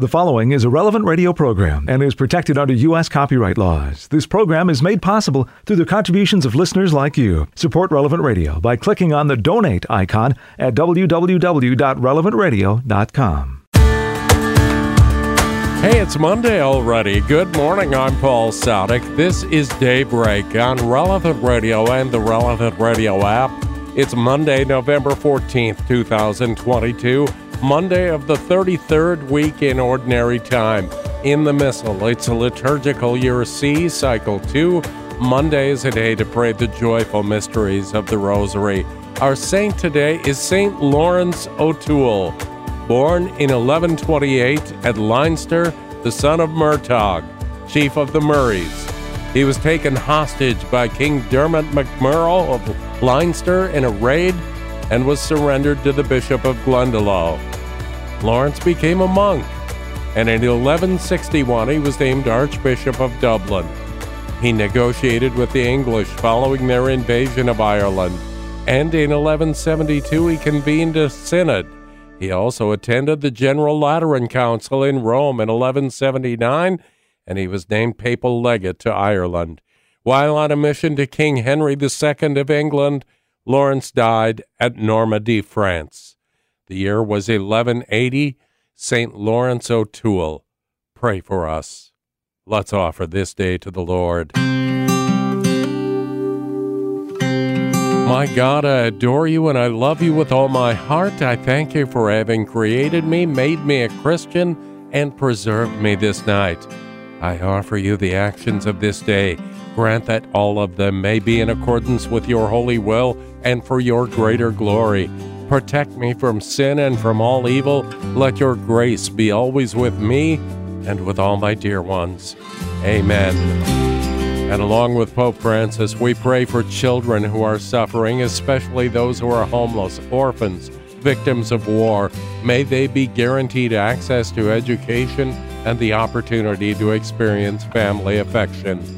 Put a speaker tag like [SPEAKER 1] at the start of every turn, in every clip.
[SPEAKER 1] The following is a relevant radio program and is protected under U.S. copyright laws. This program is made possible through the contributions of listeners like you. Support Relevant Radio by clicking on the donate icon at www.relevantradio.com.
[SPEAKER 2] Hey, it's Monday already. Good morning. I'm Paul Sadek. This is Daybreak on Relevant Radio and the Relevant Radio app. It's Monday, November 14th, 2022. Monday of the 33rd week in Ordinary Time. In the Missal, it's a liturgical year C, cycle 2. Monday is a day to pray the joyful mysteries of the Rosary. Our saint today is Saint Lawrence O'Toole, born in 1128 at Leinster, the son of Murtogh, chief of the Murrays. He was taken hostage by King Dermot MacMurrough of Leinster in a raid and was surrendered to the Bishop of Glendalough. Lawrence became a monk, and in 1161 he was named Archbishop of Dublin. He negotiated with the English following their invasion of Ireland, and in 1172 he convened a synod. He also attended the General Lateran Council in Rome in 1179, and he was named papal legate to Ireland. While on a mission to King Henry II of England, Lawrence died at Normandy, France. The year was 1180. St. Lawrence O'Toole, pray for us. Let's offer this day to the Lord. My God, I adore you and I love you with all my heart. I thank you for having created me, made me a Christian, and preserved me this night. I offer you the actions of this day. Grant that all of them may be in accordance with your holy will and for your greater glory. Protect me from sin and from all evil. Let your grace be always with me and with all my dear ones. Amen. And along with Pope Francis, we pray for children who are suffering, especially those who are homeless, orphans, victims of war. May they be guaranteed access to education and the opportunity to experience family affection.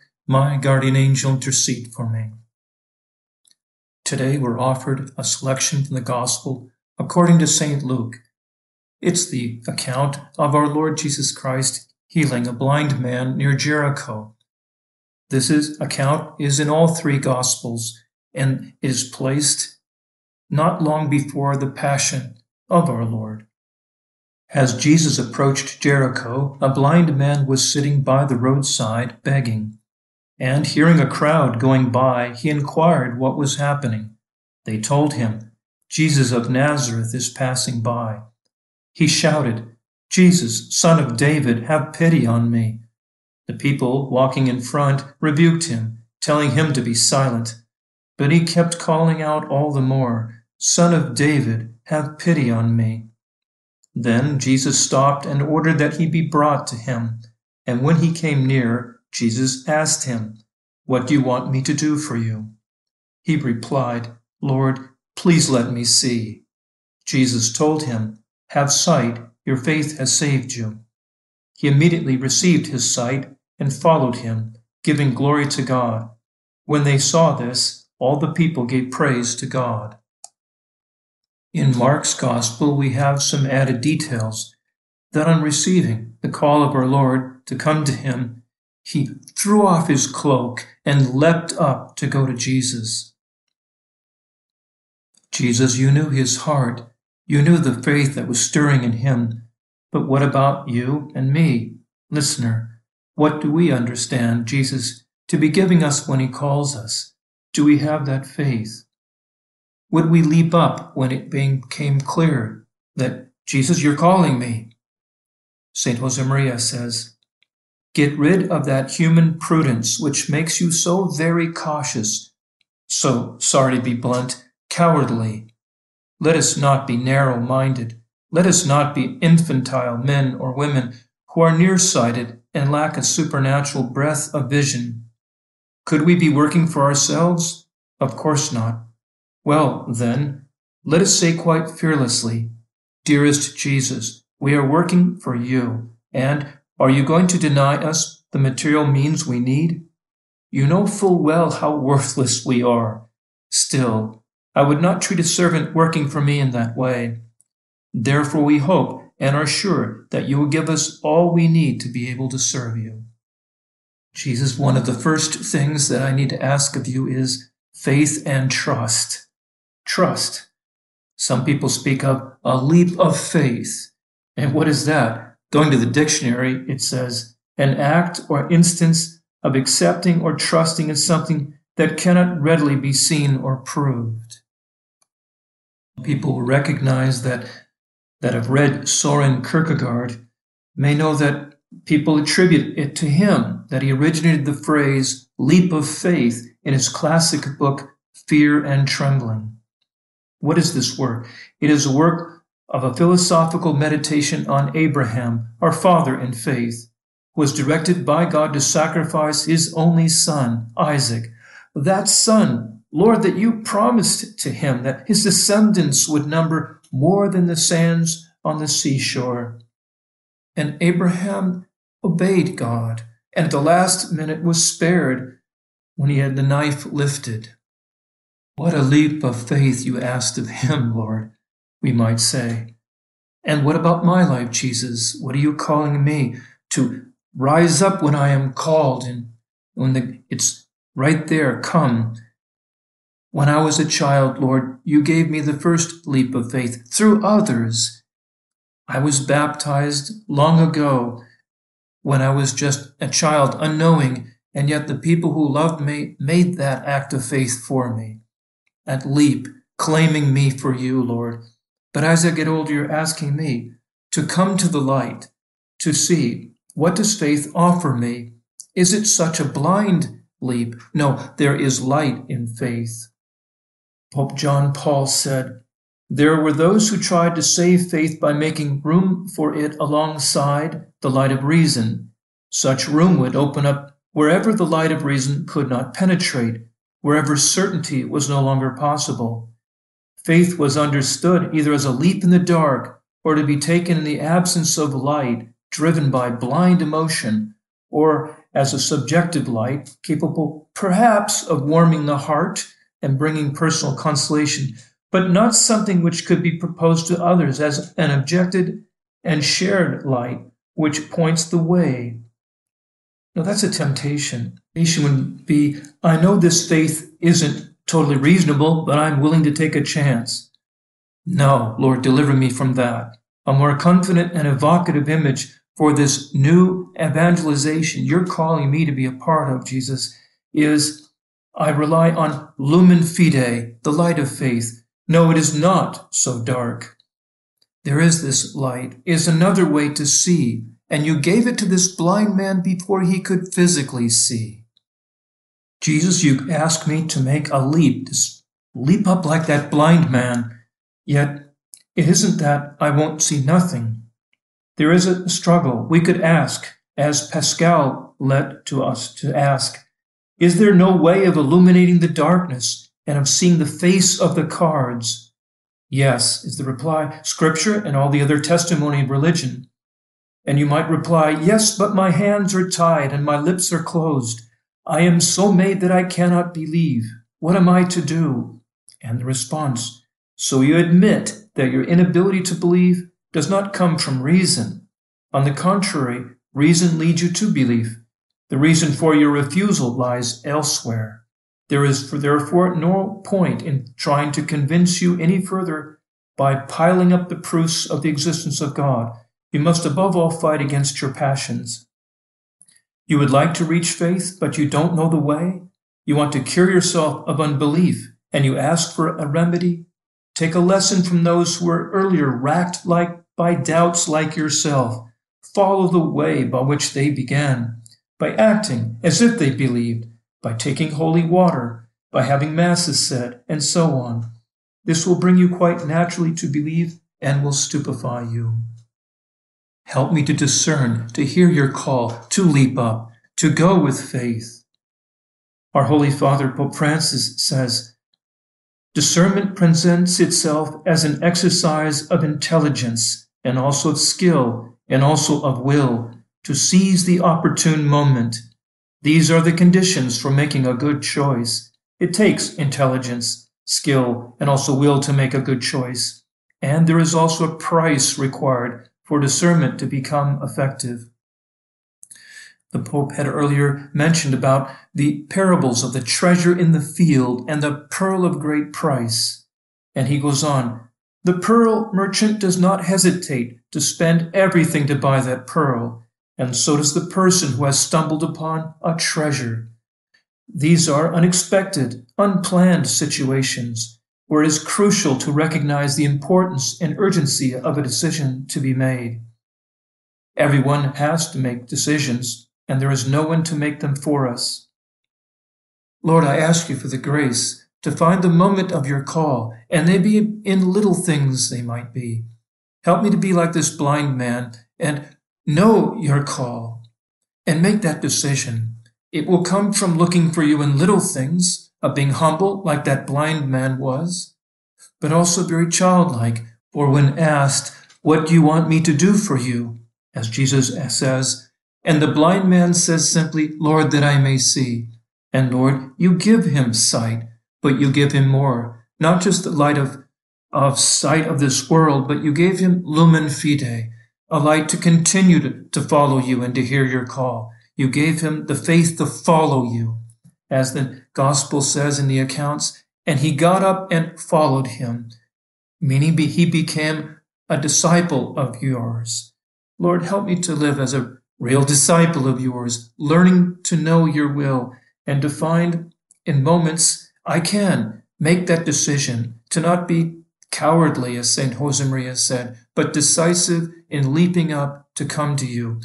[SPEAKER 3] my guardian angel, intercede for me. Today we're offered a selection from the Gospel according to St. Luke. It's the account of our Lord Jesus Christ healing a blind man near Jericho. This is, account is in all three Gospels and is placed not long before the Passion of our Lord. As Jesus approached Jericho, a blind man was sitting by the roadside begging and hearing a crowd going by, he inquired what was happening. They told him, Jesus of Nazareth is passing by. He shouted, Jesus, son of David, have pity on me. The people walking in front rebuked him, telling him to be silent. But he kept calling out all the more, Son of David, have pity on me. Then Jesus stopped and ordered that he be brought to him. And when he came near, Jesus asked him, What do you want me to do for you? He replied, Lord, please let me see. Jesus told him, Have sight, your faith has saved you. He immediately received his sight and followed him, giving glory to God. When they saw this, all the people gave praise to God. In Mark's Gospel, we have some added details that on receiving the call of our Lord to come to him, he threw off his cloak and leapt up to go to Jesus. Jesus, you knew his heart. You knew the faith that was stirring in him. But what about you and me, listener? What do we understand Jesus to be giving us when he calls us? Do we have that faith? Would we leap up when it became clear that, Jesus, you're calling me? St. Josemaria says, Get rid of that human prudence which makes you so very cautious, so, sorry to be blunt, cowardly. Let us not be narrow minded. Let us not be infantile men or women who are nearsighted and lack a supernatural breath of vision. Could we be working for ourselves? Of course not. Well, then, let us say quite fearlessly, Dearest Jesus, we are working for you, and are you going to deny us the material means we need? You know full well how worthless we are. Still, I would not treat a servant working for me in that way. Therefore, we hope and are sure that you will give us all we need to be able to serve you. Jesus, one of the first things that I need to ask of you is faith and trust. Trust. Some people speak of a leap of faith. And what is that? Going to the dictionary, it says an act or instance of accepting or trusting in something that cannot readily be seen or proved. People who recognize that, that have read Soren Kierkegaard may know that people attribute it to him that he originated the phrase leap of faith in his classic book, Fear and Trembling. What is this work? It is a work of a philosophical meditation on Abraham, our father in faith, who was directed by God to sacrifice his only son, Isaac. That son, Lord, that you promised to him that his descendants would number more than the sands on the seashore. And Abraham obeyed God, and at the last minute was spared when he had the knife lifted. What a leap of faith you asked of him, Lord, we might say. And what about my life, Jesus? What are you calling me to rise up when I am called and when the, it's right there, come. When I was a child, Lord, you gave me the first leap of faith through others. I was baptized long ago when I was just a child, unknowing, and yet the people who loved me made that act of faith for me. that leap, claiming me for you, Lord. But as I get older, you're asking me to come to the light, to see what does faith offer me? Is it such a blind leap? No, there is light in faith. Pope John Paul said, There were those who tried to save faith by making room for it alongside the light of reason. Such room would open up wherever the light of reason could not penetrate, wherever certainty was no longer possible. Faith was understood either as a leap in the dark or to be taken in the absence of light driven by blind emotion, or as a subjective light capable perhaps of warming the heart and bringing personal consolation, but not something which could be proposed to others as an objected and shared light which points the way. Now that's a temptation. Temptation would be, I know this faith isn't totally reasonable, but I'm willing to take a chance. No, Lord, deliver me from that. A more confident and evocative image for this new evangelization you're calling me to be a part of, Jesus, is I rely on lumen fidei, the light of faith. No, it is not so dark. There is this light, is another way to see, and you gave it to this blind man before he could physically see. Jesus, you ask me to make a leap, to leap up like that blind man, yet it isn't that I won't see nothing. There is a struggle. We could ask, as Pascal led to us to ask, is there no way of illuminating the darkness and of seeing the face of the cards? Yes, is the reply, Scripture and all the other testimony of religion. And you might reply, Yes, but my hands are tied and my lips are closed. I am so made that I cannot believe. What am I to do? And the response, So you admit that your inability to believe does not come from reason. On the contrary, reason leads you to belief. The reason for your refusal lies elsewhere. There is therefore no point in trying to convince you any further by piling up the proofs of the existence of God. You must above all fight against your passions. You would like to reach faith, but you don't know the way. You want to cure yourself of unbelief, and you ask for a remedy. Take a lesson from those who were earlier racked like by doubts like yourself. Follow the way by which they began, by acting as if they believed, by taking holy water, by having masses said, and so on. This will bring you quite naturally to believe and will stupefy you. Help me to discern, to hear your call, to leap up, to go with faith. Our Holy Father, Pope Francis, says, Discernment presents itself as an exercise of intelligence and also of skill and also of will to seize the opportune moment. These are the conditions for making a good choice. It takes intelligence, skill, and also will to make a good choice. And there is also a price required for discernment to become effective. The Pope had earlier mentioned about the parables of the treasure in the field and the pearl of great price. And he goes on, the pearl merchant does not hesitate to spend everything to buy that pearl, and so does the person who has stumbled upon a treasure. These are unexpected, unplanned situations where it is crucial to recognize the importance and urgency of a decision to be made. Everyone has to make decisions, and there is no one to make them for us. Lord, I ask you for the grace to find the moment of your call, and they be in little things they might be. Help me to be like this blind man and know your call and make that decision. It will come from looking for you in little things, of being humble like that blind man was, but also very childlike, or when asked, What do you want me to do for you? as Jesus says, and the blind man says simply, Lord, that I may see. And Lord, you give him sight, but you give him more, not just the light of, of sight of this world, but you gave him lumen fidei, a light to continue to, to follow you and to hear your call. You gave him the faith to follow you, as the gospel says in the accounts, and he got up and followed him, meaning he became a disciple of yours. Lord, help me to live as a real disciple of yours, learning to know your will and to find in moments I can make that decision to not be cowardly, as St. Josemaria said, but decisive in leaping up to come to you.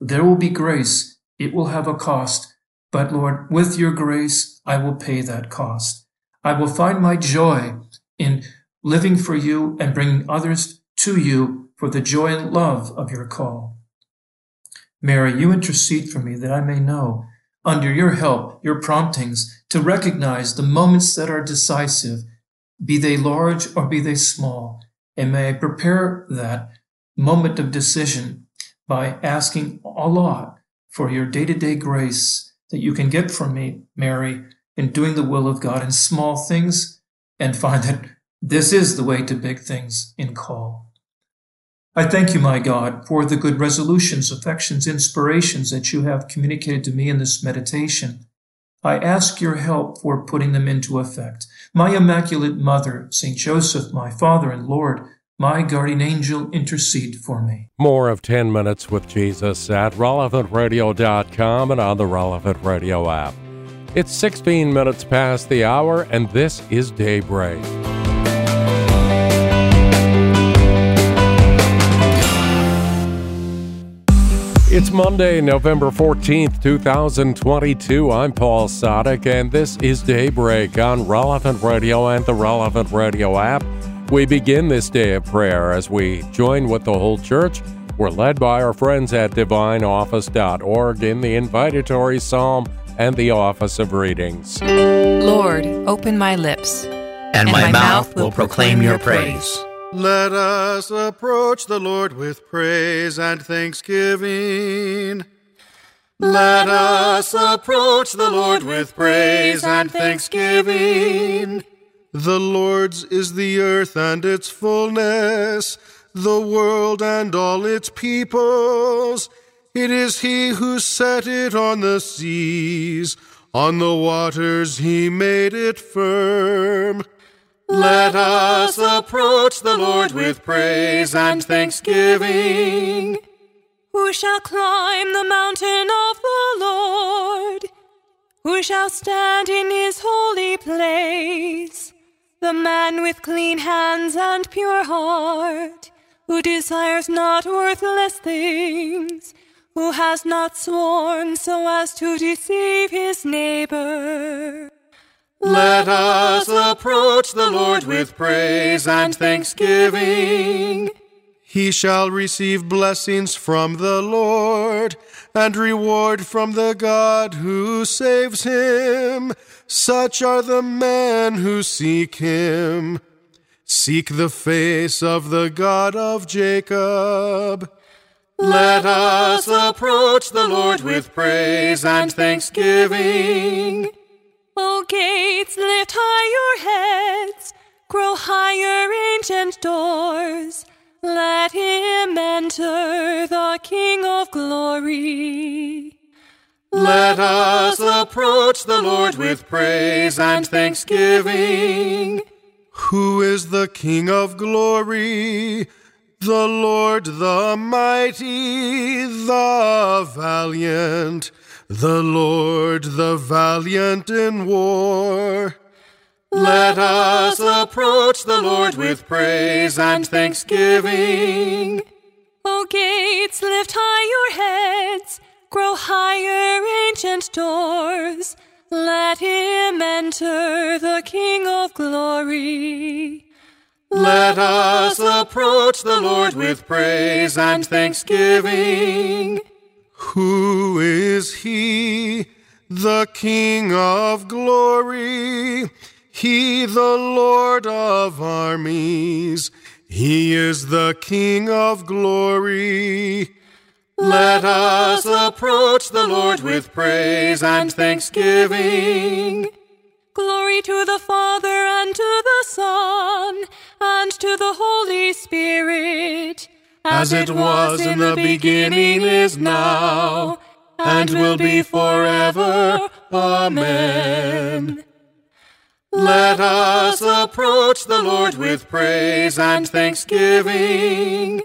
[SPEAKER 3] There will be grace. It will have a cost. But Lord, with your grace, I will pay that cost. I will find my joy in living for you and bringing others to you for the joy and love of your call. Mary, you intercede for me that I may know, under your help, your promptings, to recognize the moments that are decisive, be they large or be they small. And may I prepare that moment of decision by asking Allah for your day to day grace that you can get from me, Mary, in doing the will of God in small things and find that this is the way to big things in call. I thank you, my God, for the good resolutions, affections, inspirations that you have communicated to me in this meditation. I ask your help for putting them into effect. My Immaculate Mother, St. Joseph, my Father and Lord, my guardian angel, intercede for me.
[SPEAKER 2] More of 10 Minutes with Jesus at relevantradio.com and on the Relevant Radio app. It's 16 minutes past the hour, and this is Daybreak. It's Monday, November 14th, 2022. I'm Paul Sadek, and this is Daybreak on Relevant Radio and the Relevant Radio app. We begin this day of prayer as we join with the whole church. We're led by our friends at divineoffice.org in the invitatory psalm and the office of readings.
[SPEAKER 4] Lord, open my lips,
[SPEAKER 5] and, and my, my, mouth will proclaim your praise.
[SPEAKER 6] Let us approach the Lord with praise and thanksgiving.
[SPEAKER 7] Let us approach the Lord with praise and thanksgiving.
[SPEAKER 6] The Lord's is the earth and its fullness, the world and all its peoples. It is He who set it on the seas, on the waters He made it firm.
[SPEAKER 7] Let us approach the Lord with praise and thanksgiving.
[SPEAKER 8] Who shall climb the mountain of the Lord? Who shall stand in his holy place? The man with clean hands and pure heart, who desires not worthless things, who has not sworn so as to deceive his neighbor.
[SPEAKER 7] Let us approach the Lord with praise and thanksgiving.
[SPEAKER 6] He shall receive blessings from the Lord and reward from the God who saves him. Such are the men who seek him. Seek the face of the God of Jacob.
[SPEAKER 7] Let us approach the Lord with praise and thanksgiving.
[SPEAKER 8] O gates, lift high your heads, grow higher, ancient doors. Let him enter, the King of glory.
[SPEAKER 7] Let us approach the Lord with praise and thanksgiving.
[SPEAKER 6] Who is the King of glory? The Lord the mighty, the valiant, the Lord the valiant in war.
[SPEAKER 7] Let us approach the Lord with praise and thanksgiving.
[SPEAKER 8] O gates, lift high your heads, grow higher, ancient doors. Let him enter, the King of glory.
[SPEAKER 7] Let us approach the Lord with praise and thanksgiving.
[SPEAKER 6] Who is he, the King of glory? He, the Lord of armies, He is the King of glory.
[SPEAKER 7] Let us approach the Lord with praise and thanksgiving.
[SPEAKER 8] Glory to the Father and to the Son and to the Holy Spirit,
[SPEAKER 7] as, it was in the beginning, is now, and will be forever. Amen. Let us approach the Lord with praise and thanksgiving.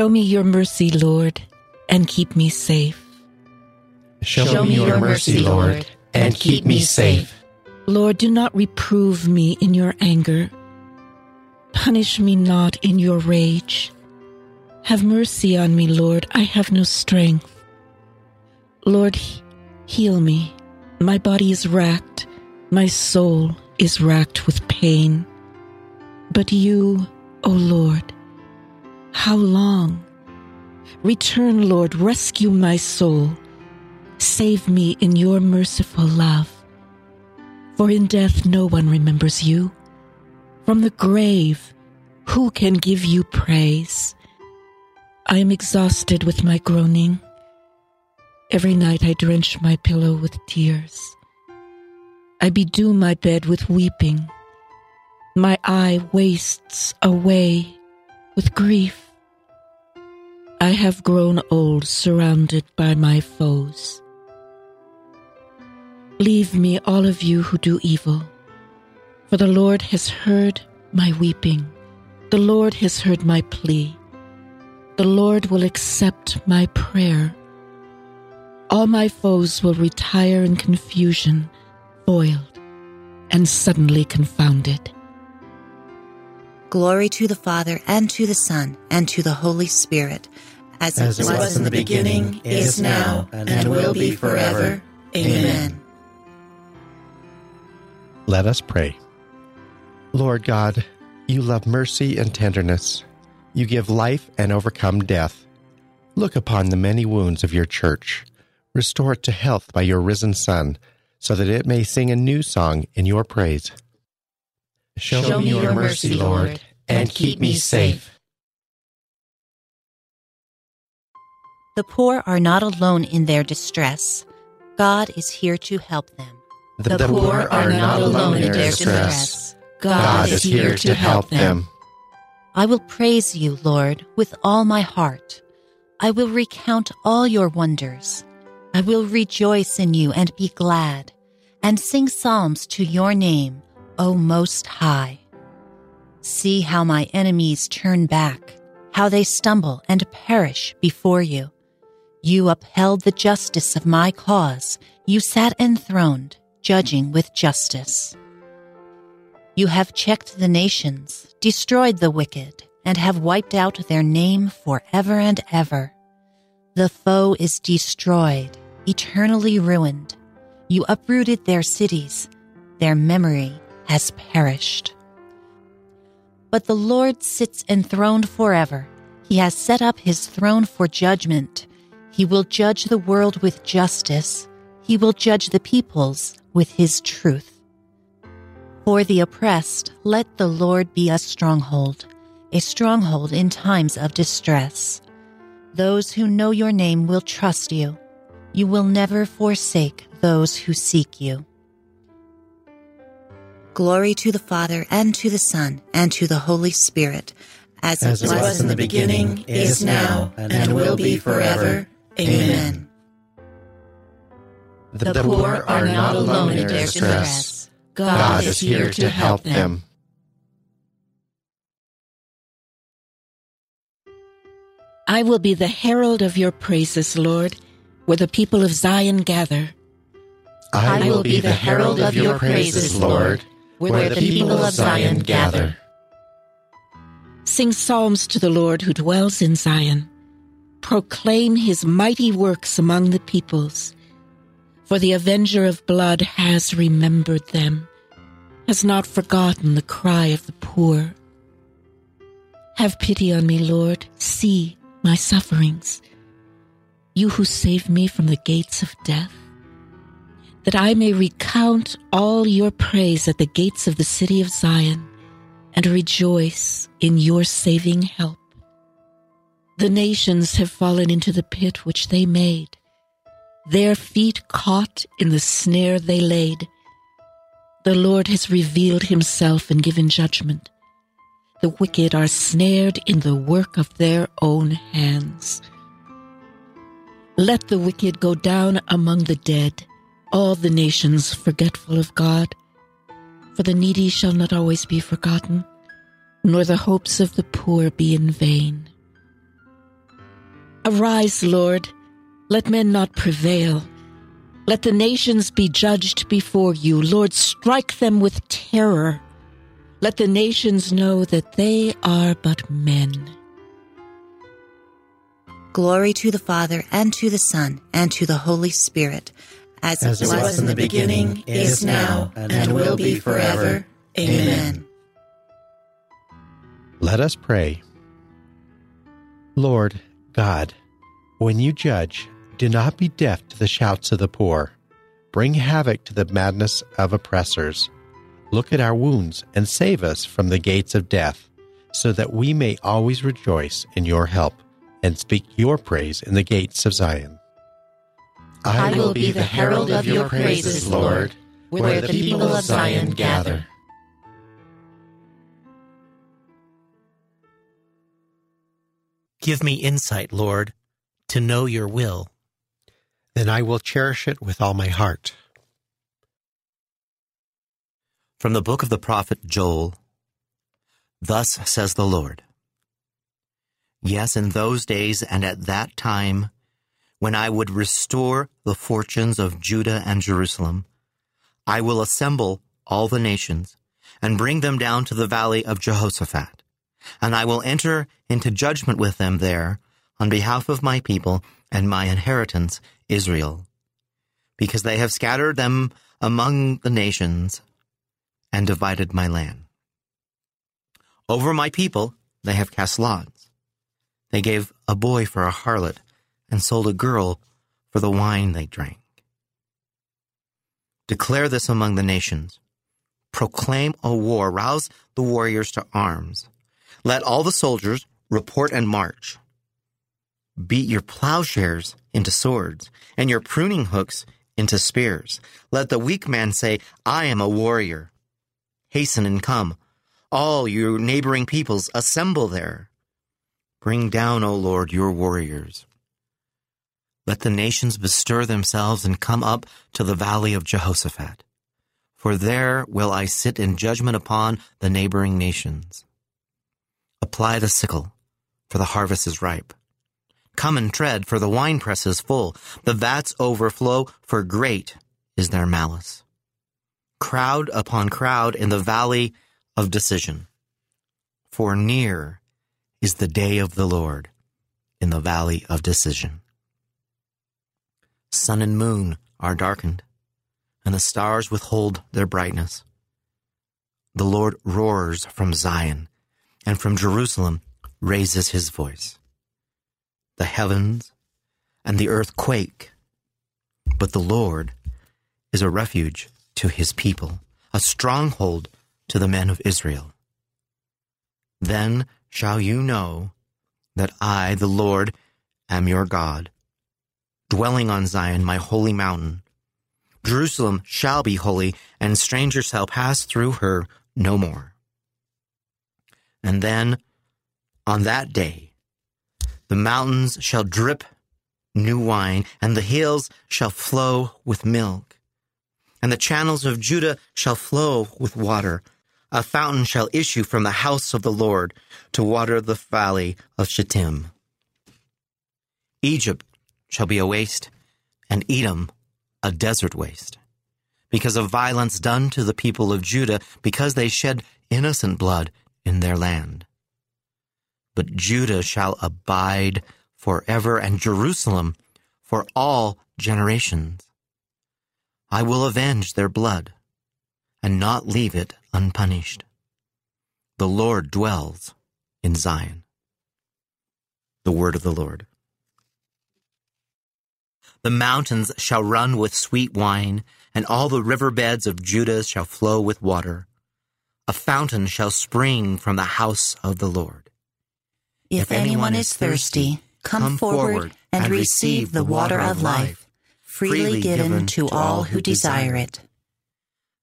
[SPEAKER 9] Show me your mercy, Lord, and keep me safe.
[SPEAKER 5] Show, Show me your mercy, Lord, and keep me safe.
[SPEAKER 9] Lord, do not reprove me in your anger. Punish me not in your rage. Have mercy on me, Lord. I have no strength. Lord, heal me. My body is racked. My soul is racked with pain. But you, O Lord, how long? Return, Lord, rescue my soul. Save me in your merciful love. For in death no one remembers you. from the grave, who can give you praise? I am exhausted with my groaning. Every night I drench my pillow with tears. I bedew my bed with weeping. My eye wastes away with grief. I have grown old surrounded by my foes. Leave me, all of you who do evil, for the Lord has heard my weeping. The Lord has heard my plea. The Lord will accept my prayer. All my foes will retire in confusion, foiled and suddenly confounded.
[SPEAKER 10] Glory to the Father, and to the Son, and to the Holy Spirit,
[SPEAKER 5] as, as it was, was in the beginning, is now, and, and will be forever. Amen.
[SPEAKER 11] Let us pray. Lord God, you love mercy and tenderness. You give life and overcome death. Look upon the many wounds of your church. Restore it to health by your risen Son, so that it may sing a new song in your praise.
[SPEAKER 5] Show, me your mercy, Lord, and keep me safe.
[SPEAKER 10] The poor are not alone in their distress. God is here to help them.
[SPEAKER 5] The, the poor are not alone in their distress. God, God is here to help them.
[SPEAKER 10] I will praise you, Lord, with all my heart. I will recount all your wonders. I will rejoice in you and be glad, and sing psalms to your name O Most High. See how my enemies turn back, how they stumble and perish before you. You upheld the justice of my cause. You sat enthroned, judging with justice. You have checked the nations, destroyed the wicked, and have wiped out their name forever and ever. The foe is destroyed, eternally ruined. You uprooted their cities, their memory has perished. But the Lord sits enthroned forever. He has set up his throne for judgment. He will judge the world with justice. He will judge the peoples with his truth. For the oppressed, let the Lord be a stronghold, a stronghold in times of distress. Those who know your name will trust you. You will never forsake those who seek you. Glory to the Father, and to the Son, and to the Holy Spirit,
[SPEAKER 5] as, as it was, was in the beginning, is now, and, and will be forever. Amen. The, the poor are not alone in their distress. God, God is here to help them.
[SPEAKER 9] I will be the herald of your praises, Lord, where the people of Zion gather.
[SPEAKER 5] I will be the herald of your praises, Lord, where, where the people of Zion gather.
[SPEAKER 9] Sing psalms to the Lord who dwells in Zion. Proclaim his mighty works among the peoples. For the avenger of blood has remembered them, has not forgotten the cry of the poor. Have pity on me, Lord. See my sufferings. You who saved me from the gates of death that I may recount all your praise at the gates of the city of Zion and rejoice in your saving help. The nations have fallen into the pit which they made, their feet caught in the snare they laid. The Lord has revealed himself and given judgment. The wicked are snared in the work of their own hands. Let the wicked go down among the dead all the nations forgetful of God. For the needy shall not always be forgotten, nor the hopes of the poor be in vain. Arise, Lord, let men not prevail. Let the nations be judged before you. Lord, strike them with terror. Let the nations know that they are but men.
[SPEAKER 10] Glory to the Father, and to the Son, and to the Holy Spirit
[SPEAKER 5] as, as it was, was in the beginning, is now, and, and will be forever. Amen.
[SPEAKER 11] Let us pray. Lord God, when you judge, do not be deaf to the shouts of the poor. Bring havoc to the madness of oppressors. look at our wounds and save us from the gates of death, so that we may always rejoice in your help and speak your praise in the gates of Zion.
[SPEAKER 5] I will be the herald of your praises, Lord, where the people of Zion gather.
[SPEAKER 12] Give me insight, Lord, to know your will.
[SPEAKER 11] Then I will cherish it with all my heart.
[SPEAKER 12] From the book of the prophet Joel Thus says the Lord Yes, in those days and at that time, when I would restore the fortunes of Judah and Jerusalem, I will assemble all the nations and bring them down to the valley of Jehoshaphat, and I will enter into judgment with them there on behalf of my people and my inheritance, Israel, because they have scattered them among the nations and divided my land. Over my people they have cast lots. They gave a boy for a harlot and sold a girl for the wine they drank. Declare this among the nations. Proclaim a war. Rouse the warriors to arms. Let all the soldiers report and march. Beat your plowshares into swords and your pruning hooks into spears. Let the weak man say, I am a warrior. Hasten and come. All your neighboring peoples assemble there. Bring down, O Lord, your warriors. Let the nations bestir themselves and come up to the valley of Jehoshaphat. For there will I sit in judgment upon the neighboring nations. Apply the sickle, for the harvest is ripe. Come and tread, for the winepress is full. The vats overflow, for great is their malice crowd upon crowd in the valley of decision. For near is the day of the Lord in the valley of decision. Sun and moon are darkened, and the stars withhold their brightness. The Lord roars from Zion, and from Jerusalem raises his voice. The heavens and the earth quake, but the Lord is a refuge to his people, a stronghold to the men of Israel. Then shall you know that I, the Lord, am your God, dwelling on Zion, my holy mountain. Jerusalem shall be holy, and strangers shall pass through her no more. And then, on that day, the mountains shall drip new wine, and the hills shall flow with milk and the channels of Judah shall flow with water. A fountain shall issue from the house of the Lord to water the valley of Shittim. Egypt shall be a waste, and Edom a desert waste, because of violence done to the people of Judah, because they shed innocent blood in their land. But Judah shall abide forever, and Jerusalem for all generations. I will avenge their blood, and not leave it unpunished. The Lord dwells in Zion. The word of the Lord. The mountains shall run with sweet wine, and all the river beds of Judah shall flow with water. A fountain shall spring from the house of the Lord.
[SPEAKER 10] If, if anyone is thirsty, come forward and receive the water of life freely given to all who desire it.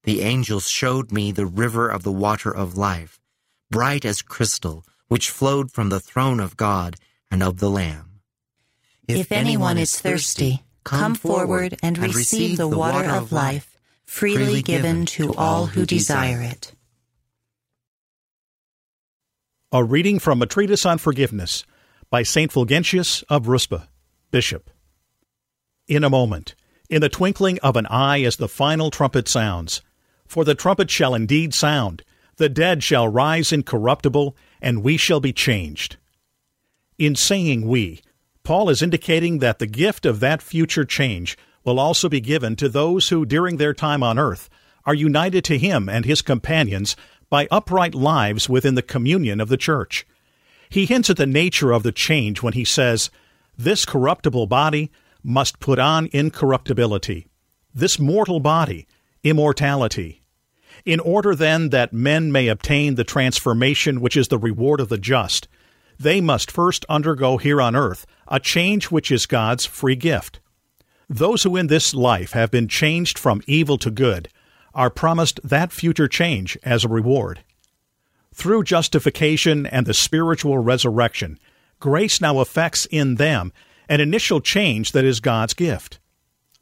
[SPEAKER 12] The angels showed me the river of the water of life, bright as crystal, which flowed from the throne of God and of the Lamb.
[SPEAKER 10] If, anyone is thirsty, come forward and receive the water of life, freely given to all who desire it.
[SPEAKER 13] A reading from a treatise on forgiveness by St. Fulgentius of Ruspa, Bishop in a moment, in the twinkling of an eye as the final trumpet sounds. For the trumpet shall indeed sound, the dead shall rise incorruptible, and we shall be changed. In saying we, Paul is indicating that the gift of that future change will also be given to those who, during their time on earth, are united to him and his companions by upright lives within the communion of the church. He hints at the nature of the change when he says, This corruptible body must put on incorruptibility, this mortal body, immortality. In order then that men may obtain the transformation which is the reward of the just, they must first undergo here on earth a change which is God's free gift. Those who in this life have been changed from evil to good are promised that future change as a reward. Through justification and the spiritual resurrection, grace now effects in them an initial change that is God's gift.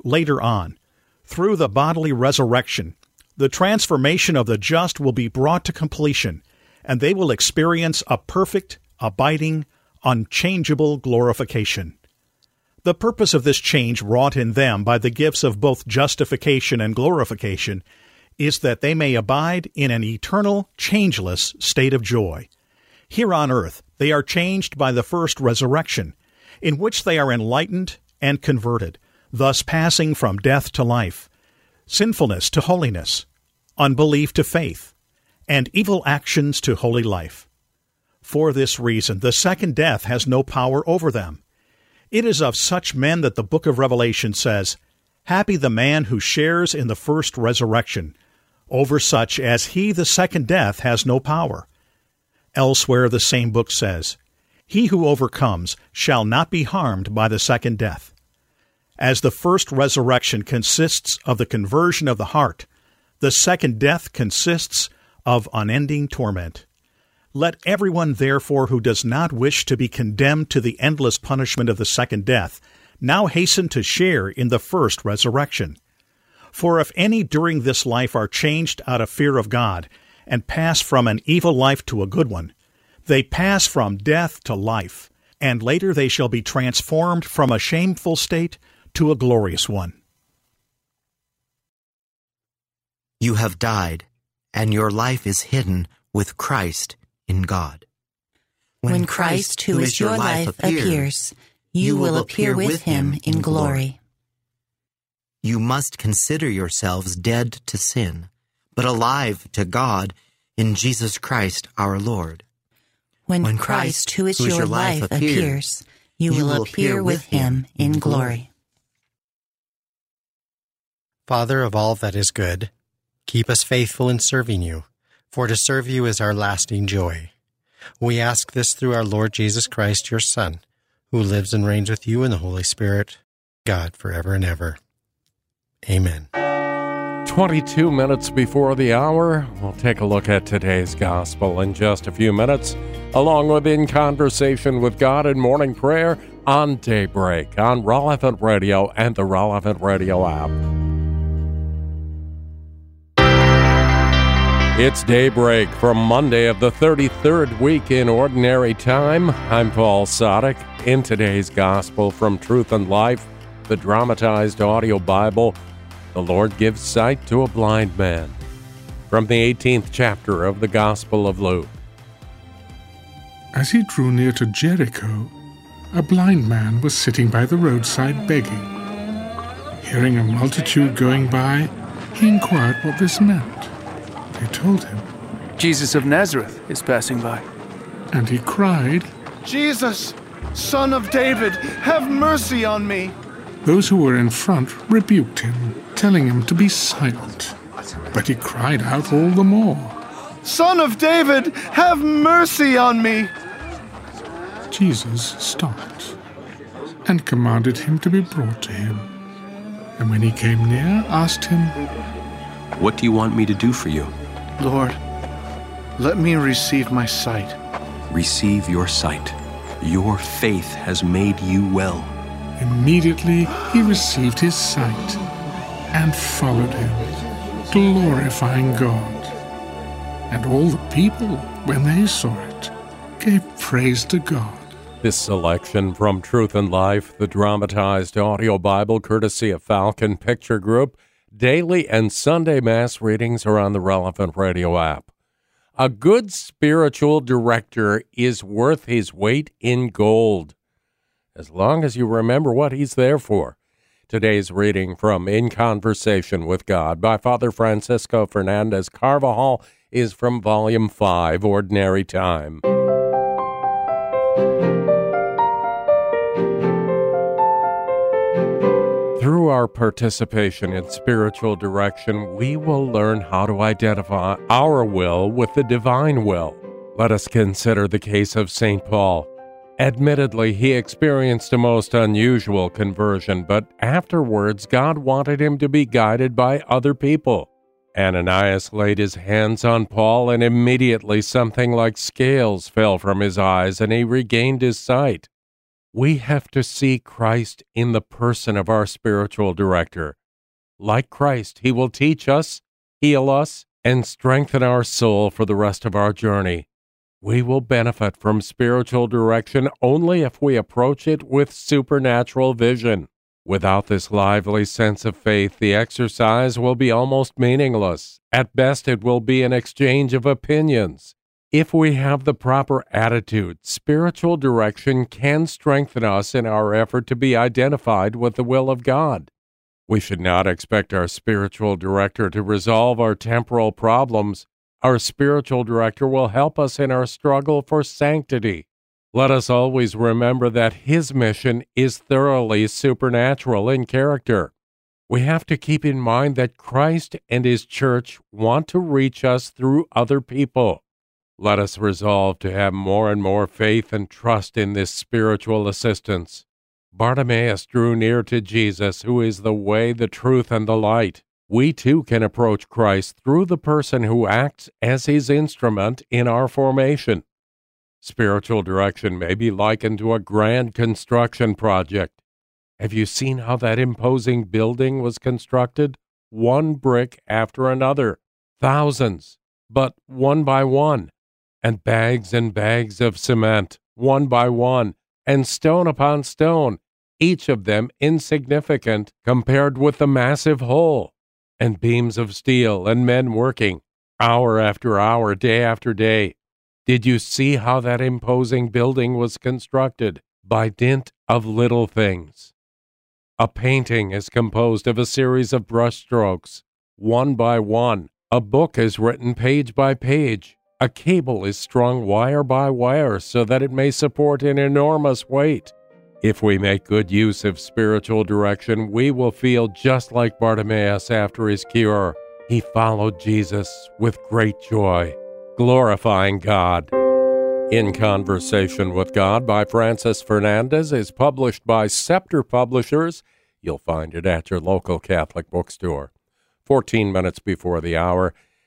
[SPEAKER 13] Later on, through the bodily resurrection, the transformation of the just will be brought to completion, and they will experience a perfect, abiding, unchangeable glorification. The purpose of this change wrought in them by the gifts of both justification and glorification is that they may abide in an eternal, changeless state of joy. Here on earth, they are changed by the first resurrection, in which they are enlightened and converted, thus passing from death to life, sinfulness to holiness, unbelief to faith, and evil actions to holy life. For this reason, the second death has no power over them. It is of such men that the book of Revelation says, Happy the man who shares in the first resurrection. Over such as he the second death has no power. Elsewhere the same book says, He who overcomes shall not be harmed by the second death. As the first resurrection consists of the conversion of the heart, the second death consists of unending torment. Let everyone, therefore, who does not wish to be condemned to the endless punishment of the second death, now hasten to share in the first resurrection. For if any during this life are changed out of fear of God, and pass from an evil life to a good one, they pass from death to life, and later they shall be transformed from a shameful state to a glorious one.
[SPEAKER 12] You have died, and your life is hidden with Christ in God.
[SPEAKER 10] When Christ, who is your life, appears, you will appear with him in glory.
[SPEAKER 12] You must consider yourselves dead to sin, but alive to God in Jesus Christ our Lord.
[SPEAKER 10] When, when Christ, who is, who is your, life, appears, you, you will appear with him in glory.
[SPEAKER 11] Father of all that is good, keep us faithful in serving you for to serve you is our lasting joy. We ask this through our Lord Jesus Christ, your Son, who lives and reigns with you in the Holy Spirit, God, forever and ever. Amen.
[SPEAKER 2] 22 minutes before the hour, we'll take a look at today's gospel in just a few minutes, along with In Conversation with God and Morning Prayer on Daybreak on Relevant Radio and the Relevant Radio app. It's daybreak from Monday of the 33rd week in Ordinary Time. I'm Paul Sadek. In today's Gospel from Truth and Life, the dramatized audio Bible, the Lord gives sight to a blind man. From the 18th chapter of the Gospel of Luke.
[SPEAKER 14] As he drew near to Jericho, a blind man was sitting by the roadside begging. Hearing a multitude going by, he inquired what this meant. They told him.
[SPEAKER 15] Jesus of Nazareth is passing by.
[SPEAKER 14] And he cried,
[SPEAKER 16] Jesus, Son of David, have mercy on me.
[SPEAKER 14] Those who were in front rebuked him, telling him to be silent. But he cried out all the more,
[SPEAKER 16] Son of David, have mercy on me.
[SPEAKER 14] Jesus stopped and commanded him to be brought to him. And when he came near, asked him,
[SPEAKER 17] What do you want me to do for you?
[SPEAKER 16] Lord, let me receive my sight.
[SPEAKER 17] Receive your sight. Your faith has made you well.
[SPEAKER 14] Immediately he received his sight and followed him, glorifying God. And all the people, when they saw it, gave praise to God.
[SPEAKER 2] This selection from Truth and Life, the dramatized audio Bible courtesy of Falcon Picture Group, Daily and Sunday Mass readings are on the relevant radio app. A good spiritual director is worth his weight in gold, as long as you remember what he's there for. Today's reading from In Conversation with God by Father Francisco Fernandez Carvajal is from Volume 5, Ordinary Time. Through our participation in spiritual direction, we will learn how to identify our will with the divine will. Let us consider the case of St. Paul. Admittedly, he experienced a most unusual conversion, but afterwards, God wanted him to be guided by other people. Ananias laid his hands on Paul, and immediately something like scales fell from his eyes, and he regained his sight. We have to see Christ in the person of our spiritual director. Like Christ, he will teach us, heal us, and strengthen our soul for the rest of our journey. We will benefit from spiritual direction only if we approach it with supernatural vision. Without this lively sense of faith, the exercise will be almost meaningless. At best, it will be an exchange of opinions. If we have the proper attitude, spiritual direction can strengthen us in our effort to be identified with the will of God. We should not expect our spiritual director to resolve our temporal problems. Our spiritual director will help us in our struggle for sanctity. Let us always remember that his mission is thoroughly supernatural in character. We have to keep in mind that Christ and his church want to reach us through other people. Let us resolve to have more and more faith and trust in this spiritual assistance. Bartimaeus drew near to Jesus, who is the way, the truth, and the light. We too can approach Christ through the person who acts as his instrument in our formation. Spiritual direction may be likened to a grand construction project. Have you seen how that imposing building was constructed? One brick after another, thousands, but one by one, and bags and bags of cement, one by one, and stone upon stone, each of them insignificant compared with the massive whole, and beams of steel and men working, hour after hour, day after day, did you see how that imposing building was constructed? By dint of little things. A painting is composed of a series of brushstrokes, one by one. A book is written page by page. A cable is strung wire by wire so that it may support an enormous weight. If we make good use of spiritual direction, we will feel just like Bartimaeus after his cure. He followed Jesus with great joy glorifying God. In Conversation with God by Francis Fernandez is published by Scepter Publishers. You'll find it at your local Catholic bookstore. 14 minutes before the hour,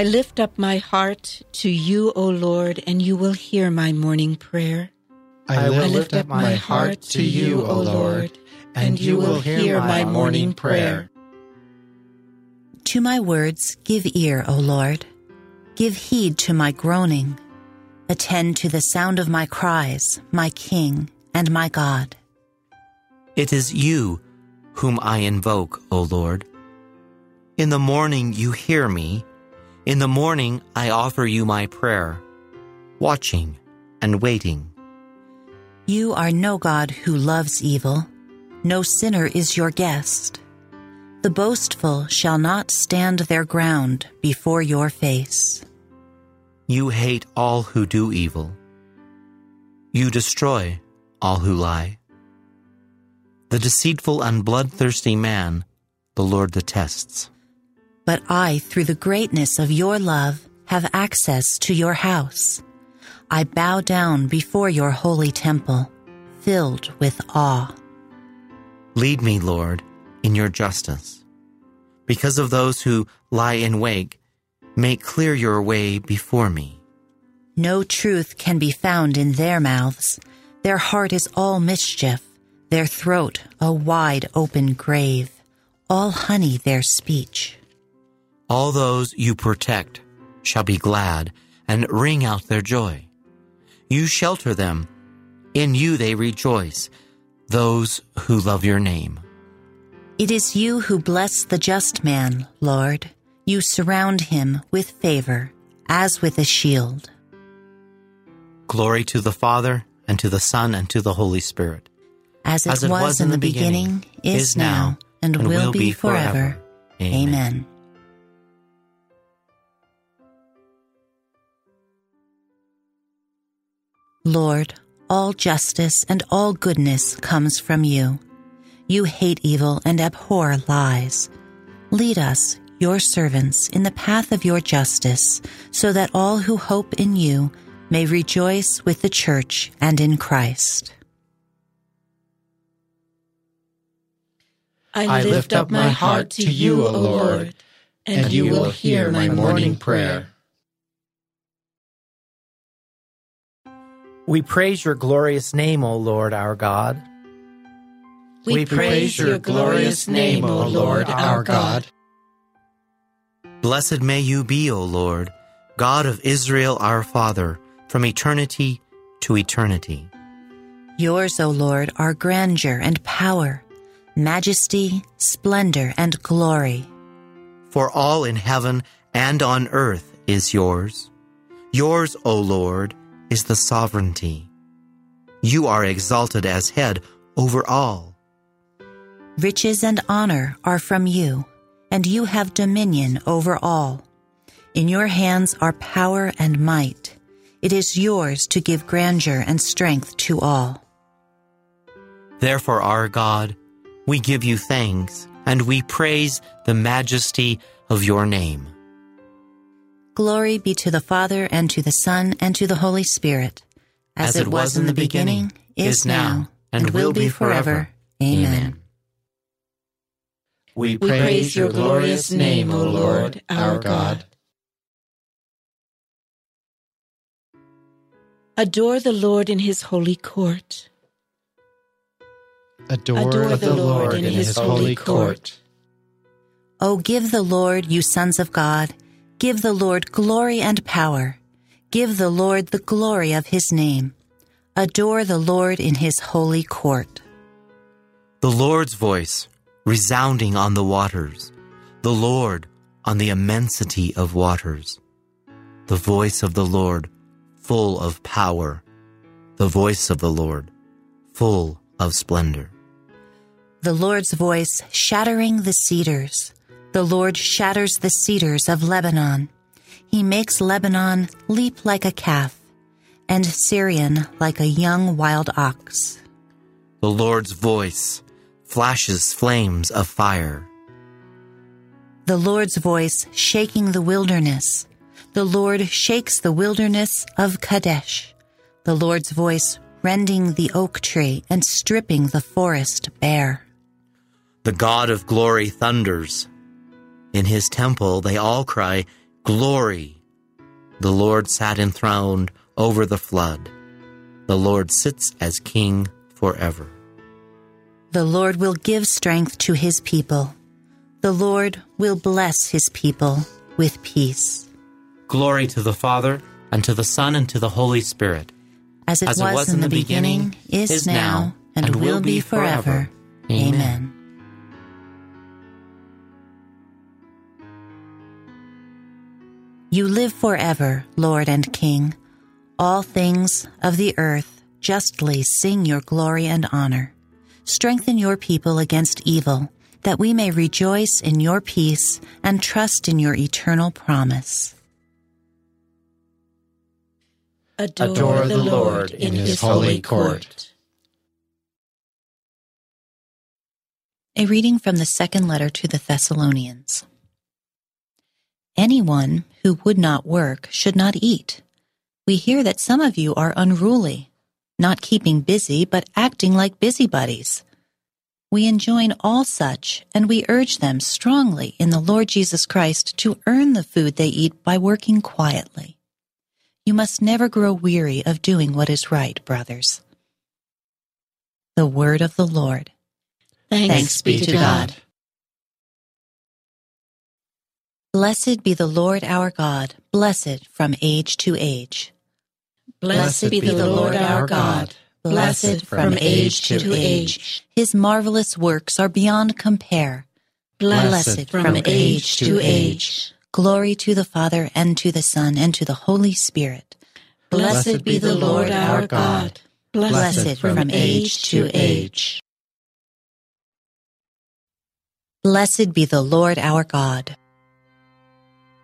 [SPEAKER 9] I lift up my heart to you, O Lord, and you will hear my morning prayer.
[SPEAKER 11] I lift up my heart to you, O Lord, and you will hear my morning prayer.
[SPEAKER 10] To my words give ear, O Lord. Give heed to my groaning. Attend to the sound of my cries, my King and my God.
[SPEAKER 12] It is you whom I invoke, O Lord. In the morning you hear me. In the morning I offer you my prayer, watching and waiting.
[SPEAKER 10] You are no God who loves evil. No sinner is your guest. The boastful shall not stand their ground before your face.
[SPEAKER 12] You hate all who do evil. You destroy all who lie. The deceitful and bloodthirsty man the Lord detests.
[SPEAKER 10] But I, through the greatness of your love, have access to your house. I bow down before your holy temple, filled with awe.
[SPEAKER 12] Lead me, Lord, in your justice. Because of those who lie in wait, make clear your way before me.
[SPEAKER 10] No truth can be found in their mouths. Their heart is all mischief, their throat a wide open grave, all honey their speech.
[SPEAKER 12] All those you protect shall be glad and ring out their joy. You shelter them. In you they rejoice, those who love your name.
[SPEAKER 10] It is you who bless the just man, Lord. You surround him with favor, as with a shield.
[SPEAKER 12] Glory to the Father, and to the Son, and to the Holy Spirit.
[SPEAKER 10] As it, as it was, was, in the beginning, beginning is now, and, and will, will, be forever. forever. Amen. Amen. Lord, all justice and all goodness comes from you. You hate evil and abhor lies. Lead us, your servants, in the path of your justice, so that all who hope in you may rejoice with the church and in Christ.
[SPEAKER 11] I lift up my heart to you, O Lord, and you will hear my morning prayer.
[SPEAKER 18] We praise your glorious name, O Lord our God.
[SPEAKER 11] We, we praise your glorious name, O Lord our God.
[SPEAKER 12] Blessed may you be, O Lord, God of Israel our Father, from eternity to eternity.
[SPEAKER 10] Yours, O Lord, are grandeur and power, majesty, splendor, and glory.
[SPEAKER 12] For all in heaven and on earth is yours. Yours, O Lord, is the sovereignty. You are exalted as head over all.
[SPEAKER 10] Riches and honor are from you, and you have dominion over all. In your hands are power and might. It is yours to give grandeur and strength to all.
[SPEAKER 12] Therefore, our God, we give you thanks, and we praise the majesty of your name.
[SPEAKER 10] Glory be to the Father, and to the Son, and to the Holy Spirit,
[SPEAKER 12] as, as it was in the beginning, is now, and will be forever. Amen.
[SPEAKER 11] We praise your glorious name, O Lord, our God.
[SPEAKER 9] Adore the Lord in his holy court.
[SPEAKER 11] Adore, Adore the Lord in his holy court.
[SPEAKER 10] O give the Lord, you sons of God, Give the Lord glory and power. Give the Lord the glory of his name. Adore the Lord in his holy court.
[SPEAKER 12] The Lord's voice resounding on the waters. The Lord on the immensity of waters. The voice of the Lord full of power. The voice of the Lord full of splendor.
[SPEAKER 10] The Lord's voice shattering the cedars. The Lord shatters the cedars of Lebanon. He makes Lebanon leap like a calf, and Sirion like a young wild ox.
[SPEAKER 12] The Lord's voice flashes flames of fire.
[SPEAKER 10] The Lord's voice shaking the wilderness. The Lord shakes the wilderness of Kadesh. The Lord's voice rending the oak tree and stripping the forest bare.
[SPEAKER 12] The God of glory thunders. In his temple they all cry, Glory! The Lord sat enthroned over the flood. The Lord sits as king forever.
[SPEAKER 10] The Lord will give strength to his people. The Lord will bless his people with peace.
[SPEAKER 12] Glory to the Father, and to the Son, and to the Holy Spirit.
[SPEAKER 10] As it, was, it was, in the beginning, beginning is, is now, and, and will be forever. Amen. Amen. You live forever, Lord and King. All things of the earth justly sing your glory and honor. Strengthen your people against evil, that we may rejoice in your peace and trust in your eternal promise.
[SPEAKER 5] Adore, Adore the Lord in his holy court.
[SPEAKER 10] A reading from the second letter to the Thessalonians. Anyone who would not work should not eat. We hear that some of you are unruly, not keeping busy, but acting like busybodies. We enjoin all such, and we urge them strongly in the Lord Jesus Christ to earn the food they eat by working quietly. You must never grow weary of doing what is right, brothers. The Word of the Lord.
[SPEAKER 5] Thanks, Thanks be to God.
[SPEAKER 10] Blessed be the Lord our God, blessed from age to age.
[SPEAKER 5] Blessed be the Lord our God, blessed from age to age.
[SPEAKER 10] His marvelous works are beyond compare. Blessed from age to age. Glory to the Father, and to the Son, and to the Holy Spirit.
[SPEAKER 5] Blessed be the Lord our God, blessed from age to age.
[SPEAKER 10] Blessed be the Lord our God.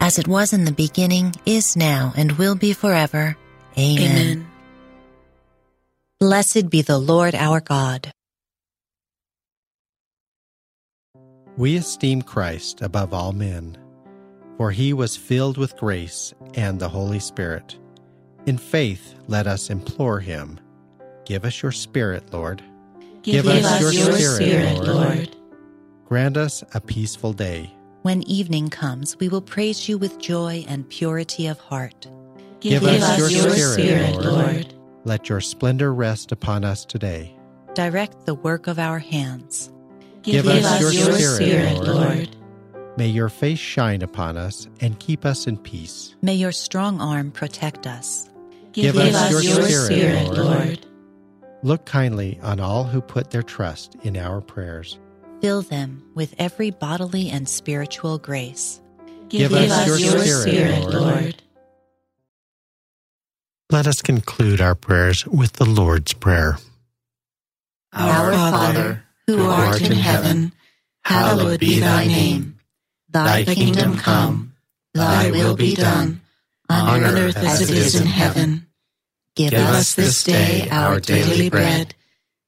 [SPEAKER 10] as it was in the beginning, is now, and will be forever. Amen. Amen. Blessed be the Lord our God.
[SPEAKER 11] We esteem Christ above all men, for he was filled with grace and the Holy Spirit. In faith, let us implore him. Give us your Spirit, Lord.
[SPEAKER 5] Give, Give us, us, your, your Spirit, Spirit Lord. Lord.
[SPEAKER 11] Grant us a peaceful day
[SPEAKER 10] when evening comes, we will praise you with joy and purity of heart.
[SPEAKER 5] Give, Give us, us, your, your Spirit, Lord. Lord.
[SPEAKER 11] Let your splendor rest upon us today.
[SPEAKER 10] Direct the work of our hands.
[SPEAKER 5] Give, Give us, us, your, your Spirit, Spirit Lord. Lord.
[SPEAKER 11] May your face shine upon us and keep us in peace.
[SPEAKER 10] May your strong arm protect us.
[SPEAKER 5] Give, Give us, us, your, Spirit, Spirit Lord. Lord.
[SPEAKER 11] Look kindly on all who put their trust in our prayers.
[SPEAKER 10] Fill them with every bodily and spiritual grace.
[SPEAKER 5] Give, Give us, us your, your Spirit, Spirit Lord. Lord.
[SPEAKER 11] Let us conclude our prayers with the Lord's Prayer.
[SPEAKER 5] Our Father, who art in heaven, hallowed be thy name. Thy kingdom come, thy will be done, on earth as it is in heaven. Give us this day our daily bread,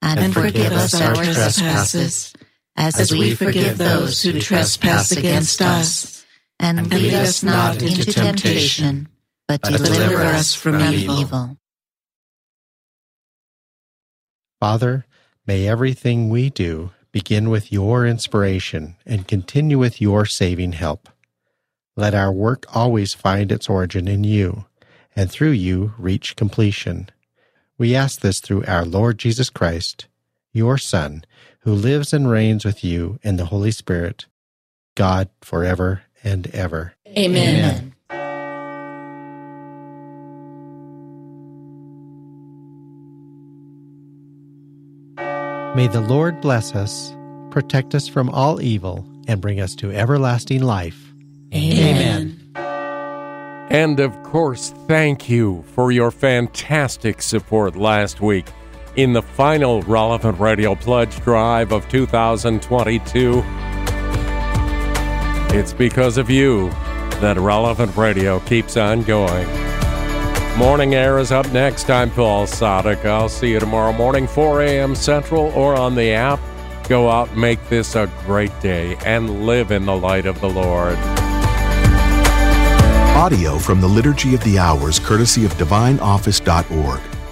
[SPEAKER 5] and forgive us our trespasses as, as we forgive those who trespass against us. And lead us not into temptation, but deliver us from evil.
[SPEAKER 11] Father, May everything we do begin with your inspiration and continue with your saving help. Let our work always find its origin in you, and through you reach completion. We ask this through our Lord Jesus Christ, your Son, who lives and reigns with you in the Holy Spirit, God forever and ever.
[SPEAKER 5] Amen.
[SPEAKER 11] Amen. May the Lord bless us, protect us from all evil, and bring us to everlasting life.
[SPEAKER 5] Amen.
[SPEAKER 2] And of course, thank you for your fantastic support last week in the final Relevant Radio Pledge Drive of 2022. It's because of you that Relevant Radio keeps on going. Morning Air is up next. I'm Paul Sadek. I'll see you tomorrow morning, 4 a.m. Central, or on the app. Go out, make this a great day, and live in the light of the Lord.
[SPEAKER 19] Audio from the Liturgy of the Hours, courtesy of DivineOffice.org.